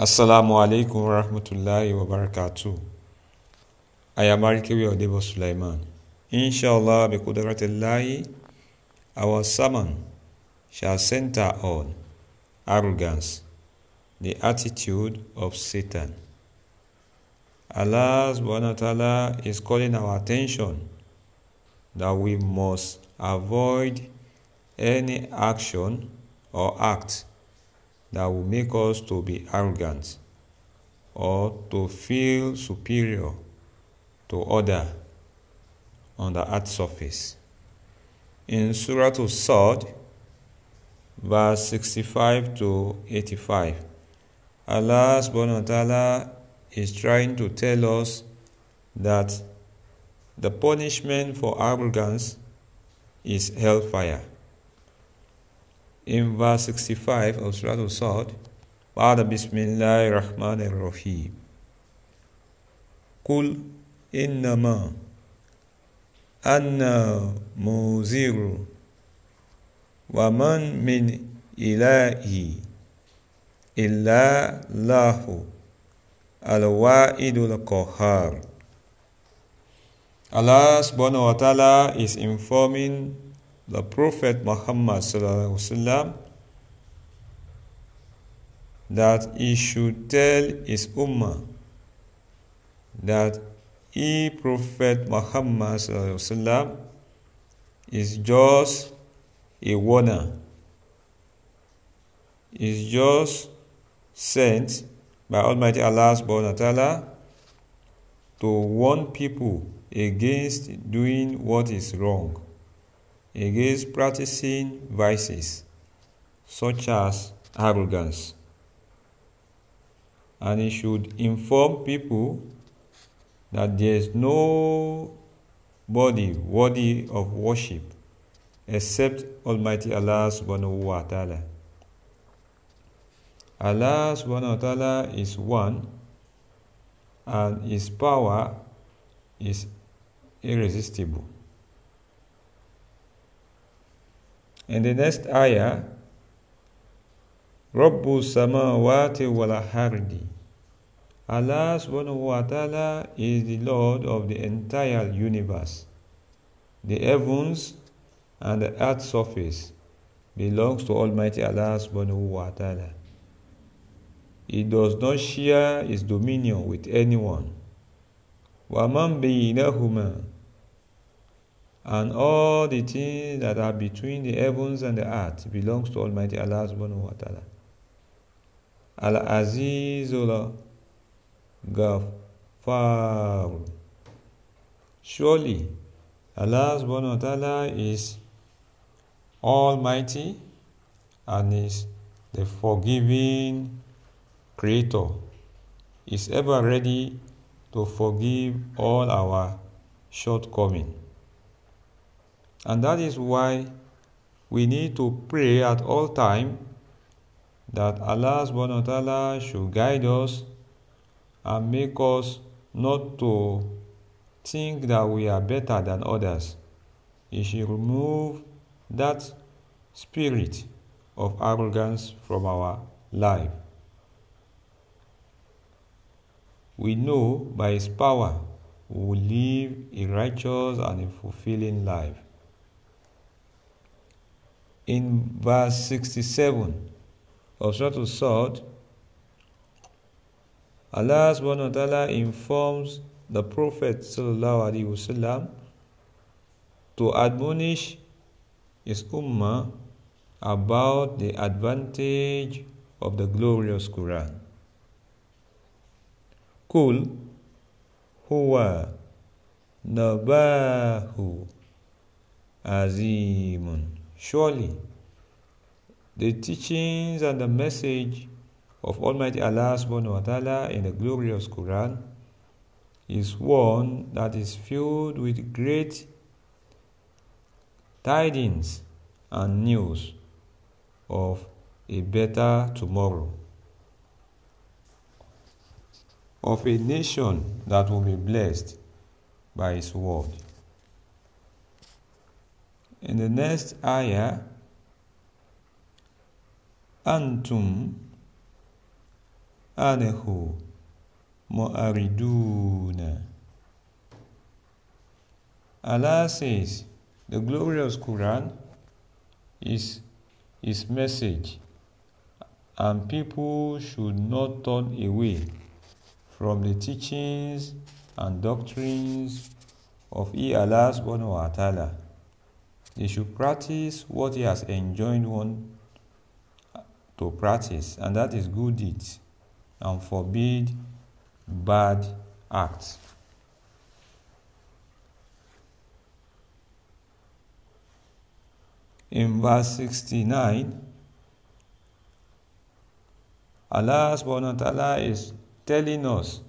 Assalamu alaikum wa rahmatullahi wa barakatuh. I am Arikewi Odebo Sulaiman. Inshallah, bi kudratillahi, our sermon shall center on arrogance, the attitude of Satan. Allah subhanahu wa ta'ala is calling our attention that we must avoid any action or act that will make us to be arrogant or to feel superior to other on the earth surface. In Surah Al-Sad, verse 65 to 85, Allah subhanahu wa ta'ala is trying to tell us that the punishment for arrogance is hellfire In verse 65 of Surah Al-Sad, بعد بسم الله الرحمن الرحيم قل إنما أنا منذر ومن من إله إلا الله الواحد القهار Allah subhanahu wa ta'ala is informing the Prophet Muhammad that he should tell his ummah that he Prophet Muhammad is just a warner, is just sent by Almighty Allah subhanahu wa ta'ala to warn people against doing what is wrong against practicing vices such as arrogance. And it should inform people that there is no body worthy of worship except Almighty Allah subhanahu wa ta'ala. Allah subhanahu wa ta'ala is one and his power is irresistible. In the next ayah, Rabbu samawati wal hardi. Allah subhanahu wa ta'ala is the Lord of the entire universe. The heavens and the earth surface belongs to Almighty Allah subhanahu wa ta'ala. He does not share his dominion with anyone. وَمَنْ بَيْنَهُمَا and all the things that are between the heavens and the earth belongs to Almighty Allah subhanahu wa ta'ala. Al-Azizul Ghaffar. Surely Allah subhanahu wa ta'ala is almighty and is the forgiving creator. Is ever ready to forgive all our shortcomings. And that is why we need to pray at all time that Allah subhanahu wa ta'ala should guide us and make us not to think that we are better than others. He should remove that spirit of arrogance from our life. We know by His power we will live a righteous and a fulfilling life in verse 67 of Surah Al-Sad, Allah subhanahu wa ta'ala informs the Prophet sallallahu alaihi wasallam to admonish his ummah about the advantage of the glorious Quran. Kul huwa nabahu azimun Surely, the teachings and the message of Almighty Allah subhanahu wa ta'ala in the glorious Quran is one that is filled with great tidings and news of a better tomorrow, of a nation that will be blessed by His word. In the next ayah, Antum عنه معرضون Allah says the glorious Quran is his message and people should not turn away from the teachings and doctrines of He Allah subhanahu wa ta'ala. They should practice what He has enjoined one to practice, and that is good deeds, and forbid bad acts. In verse 69, Allah subhanahu wa ta'ala is telling us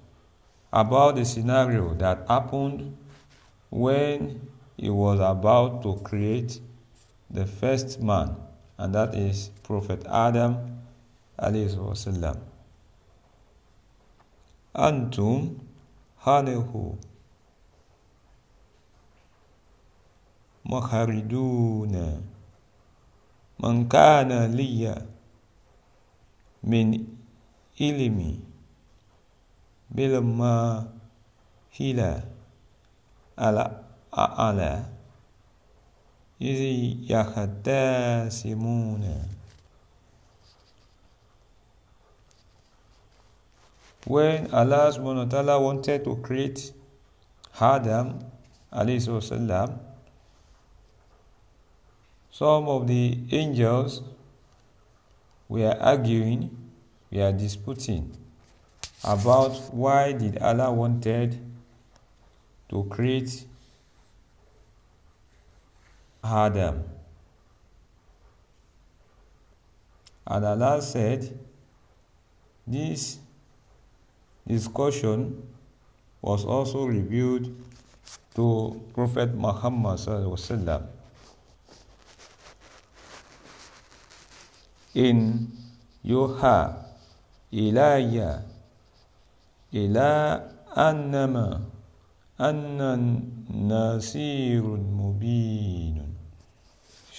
about the scenario that happened when he was about to create the first man, and that is Prophet Adam alayhi wasallam. Antum hanehu مخردون من كان لي من علمي بلما هلا على أعلى إذ يختصمون When Allah subhanahu wa ta'ala wanted to create Adam alayhi salam, some of the angels were arguing, were disputing about why did Allah wanted to create Adam. And Allah said, this discussion was also revealed to Prophet Muhammad in yuha ilayya ila annama anna nasirun mubin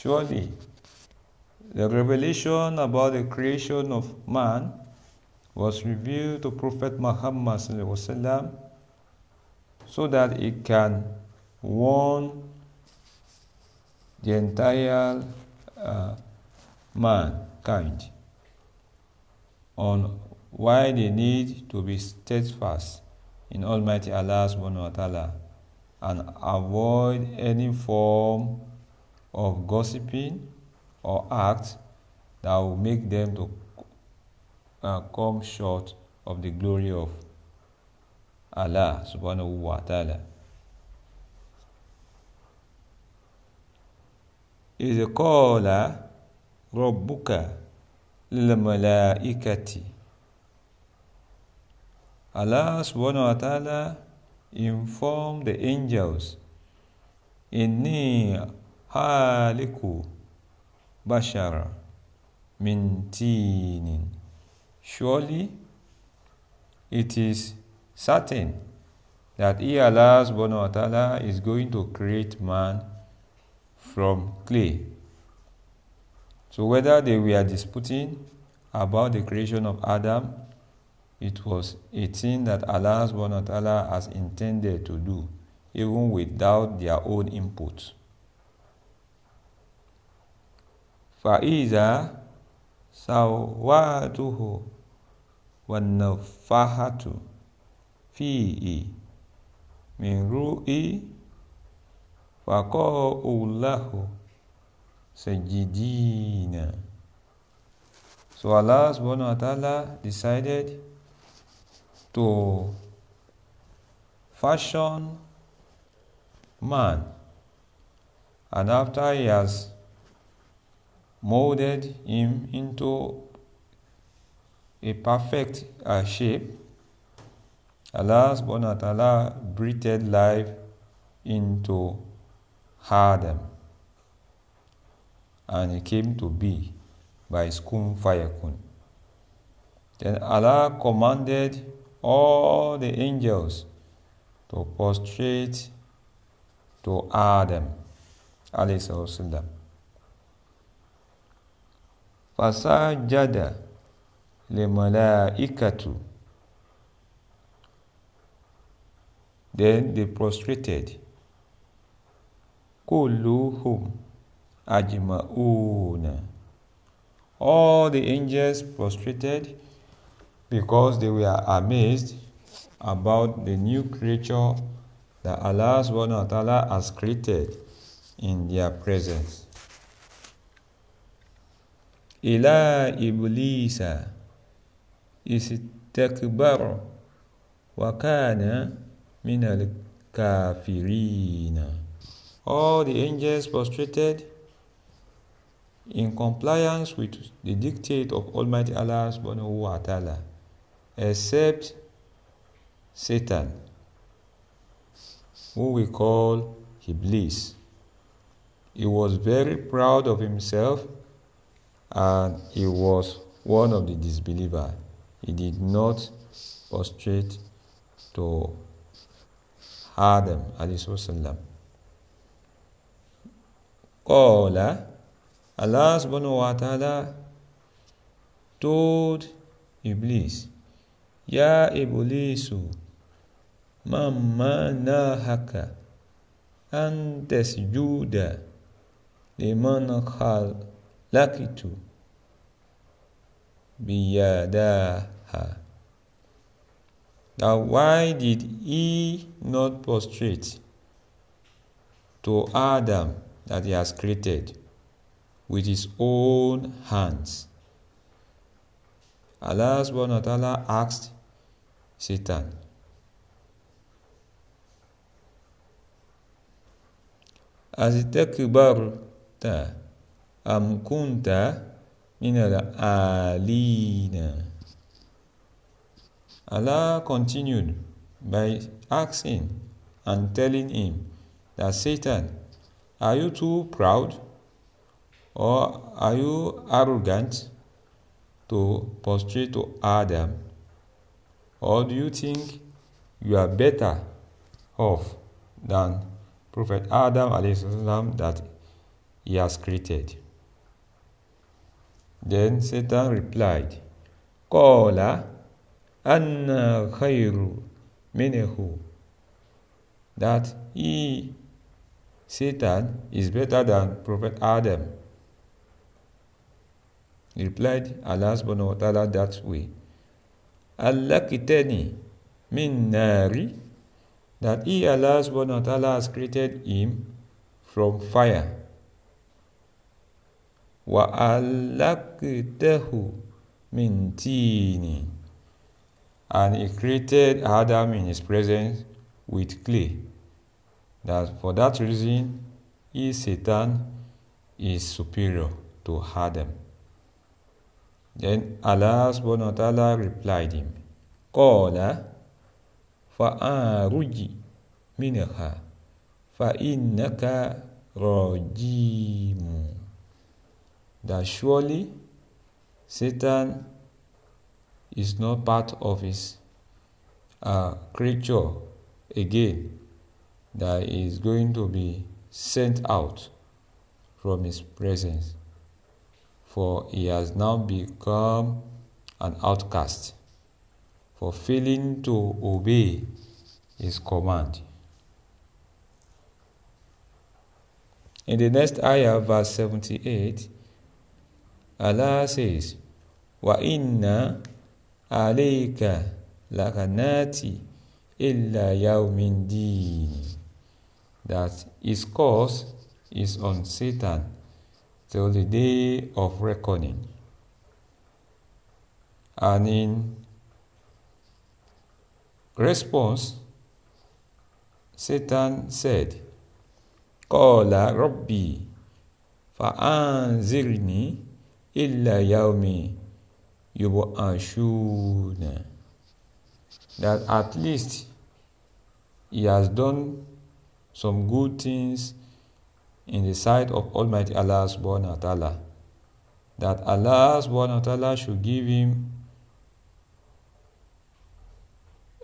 surely the revelation about the creation of man was revealed to prophet muhammad so that it can warn the entire uh, mankind on why they need to be steadfast in Almighty Allah subhanahu wa ta'ala and avoid any form of gossiping or act that will make them to uh, come short of the glory of Allah subhanahu wa ta'ala. إذ قال ربك للملائكة Allah subhanahu wa ta'ala informed the angels, Inni haliku bashara min tinin. Surely it is certain that He Allah subhanahu wa ta'ala is going to create man from clay. So whether they were disputing about the creation of Adam it was a thing that Allah subhanahu wa ta'ala has intended to do, even without their own input. فَإِذَا سَوَّاتُهُ وَالنَّفَّحَةُ فِيهِ مِنْ رُؤِي فَقَاءُ لَهُ سَجِدِينَ So Allah subhanahu wa ta'ala decided to fashion man and after he has molded him into a perfect uh, shape Allah subhanahu wa breathed life into Adam and he came to be by his kun. Then Allah commanded all the angels to prostrate to Adam alayhi salam fasajada malai ikatu, then they prostrated. Kulluhum ajma'una all the angels prostrated because they were amazed about the new creature that Allah subhanahu wa ta'ala has created in their presence. Iblisa istakbar wa kana min al-kafirin. All the angels prostrated in compliance with the dictate of Almighty Allah subhanahu wa ta'ala except Satan who we call Iblis. He was very proud of himself and he was one of the disbelievers. He did not prostrate to Adam alayhi. Qala Allah subhanahu wa ta'ala told Iblis, Ya Iblisu, Mamma nahaka, an tasjuda liman khalaq خلقت بيداها Now why did he not prostrate to Adam that he has created with his own hands? Allah subhanahu wa ta'ala asked Satan, أستكبرت أم كنت من العالين Allah continued by asking and telling him that Satan, are you too proud or are you arrogant to prostrate to Adam? Or do you think you are better off than Prophet Adam السلام, that he has created. Then Satan replied, Kola anna khayru minhu. That he, Satan, is better than Prophet Adam. He replied Allah subhanahu wa ta'ala that way. Allah kitani min nari. That he, Allah subhanahu wa ta'ala, has created him from fire. وَأَلَّقْتَهُ مِنْ تِينٍ And He created Adam in His presence with clay. That for that reason, He, Satan, is superior to Adam. Then Allah subhanahu wa ta'ala replied him, قَالَ فأرج منها فإنك رجيم that surely Satan is not part of his uh, creature again that is going to be sent out from his presence for he has now become an outcast for failing to obey his command. In the next ayah, verse 78, Allah says, Wa inna alayka lakanati illa yawmin. That his course is on Satan till the day of reckoning. And in response, Satan said, Qala Rabbi fa'anzirni illa yawmi yub'ashuna. That at least he has done some good things in the sight of Almighty Allah subhanahu wa ta'ala. That Allah subhanahu wa ta'ala should give him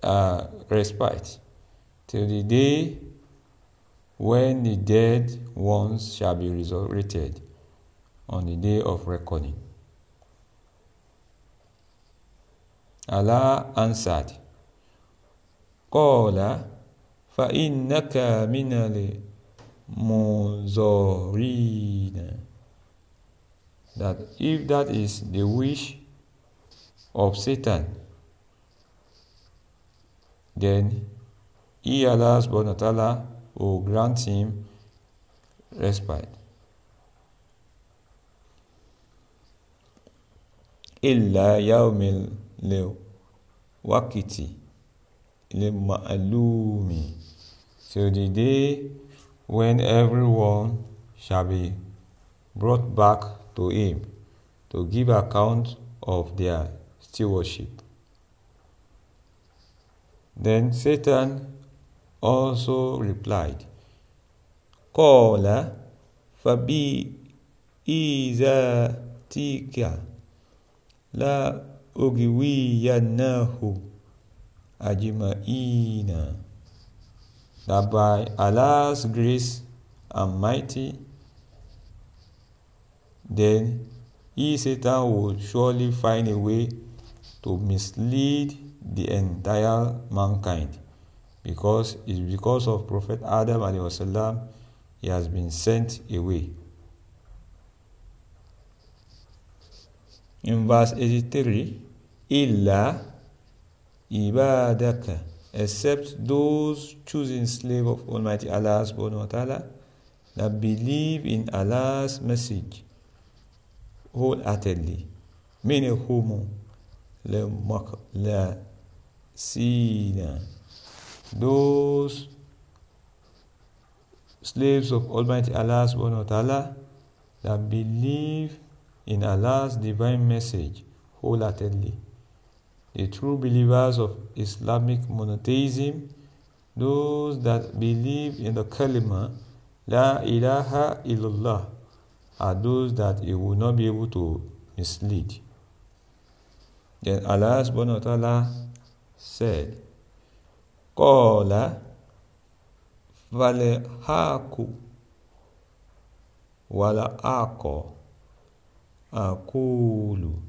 uh, respite till the day when the dead ones shall be resurrected on the day of reckoning. Allah answered, Qala فإنك من المنظرين that if that is the wish of Satan then he Allah subhanahu wa ta'ala will grant him respite إلا يوم الوقت المعلوم till the day when everyone shall be brought back to him to give account of their stewardship. Then Satan also replied, قال فبإذاتك لا أغوينه أجمعين that by Allah's grace and mighty, then he, Satan, will surely find a way to mislead the entire mankind because it's because of Prophet Adam والسلام, he has been sent away. in verse 83 illa ibadaka except those choosing slave of Almighty Allah subhanahu wa ta'ala that believe in Allah's message wholeheartedly minhum sina. those slaves of Almighty Allah subhanahu wa ta'ala that believe in Allah's divine message wholeheartedly the true believers of Islamic monotheism, those that believe in the kalima La ilaha illallah, are those that you will not be able to mislead. Then Allah subhanahu wa ta'ala said, Qala haku wala ako akulu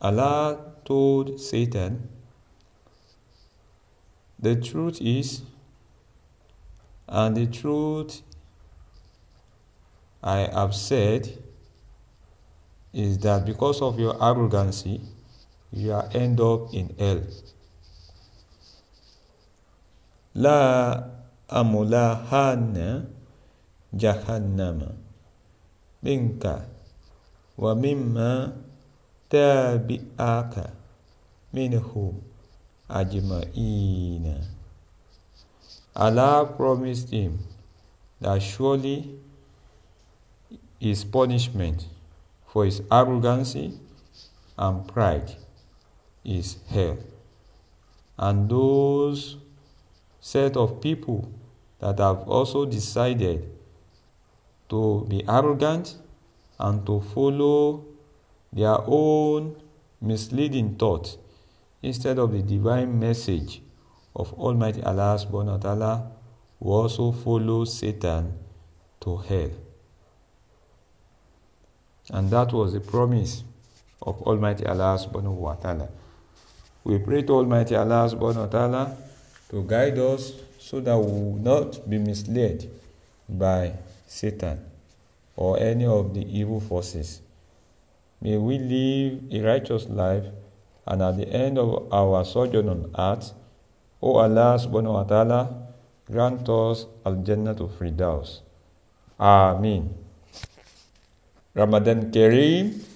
Allah told Satan, The truth is, and the truth I have said is that because of your arrogancy, you are end up in hell. La amulahanna jahannama wa mimma tabi'aka minhum ajma'ina. Allah promised him that surely his punishment for his arrogancy and pride is hell. And those set of people that have also decided to be arrogant and to follow their own misleading thought instead of the divine message of Almighty Allah subhanahu wa ta'ala who also follow Satan to hell. And that was the promise of Almighty Allah subhanahu wa ta'ala. We pray to Almighty Allah subhanahu wa ta'ala to guide us so that we will not be misled by Satan or any of the evil forces. May we live a righteous life, and at the end of our sojourn on earth, O Allah subhanahu wa ta'ala, grant us Al Jannah to Firdaus. Amin. Ramadan Kareem.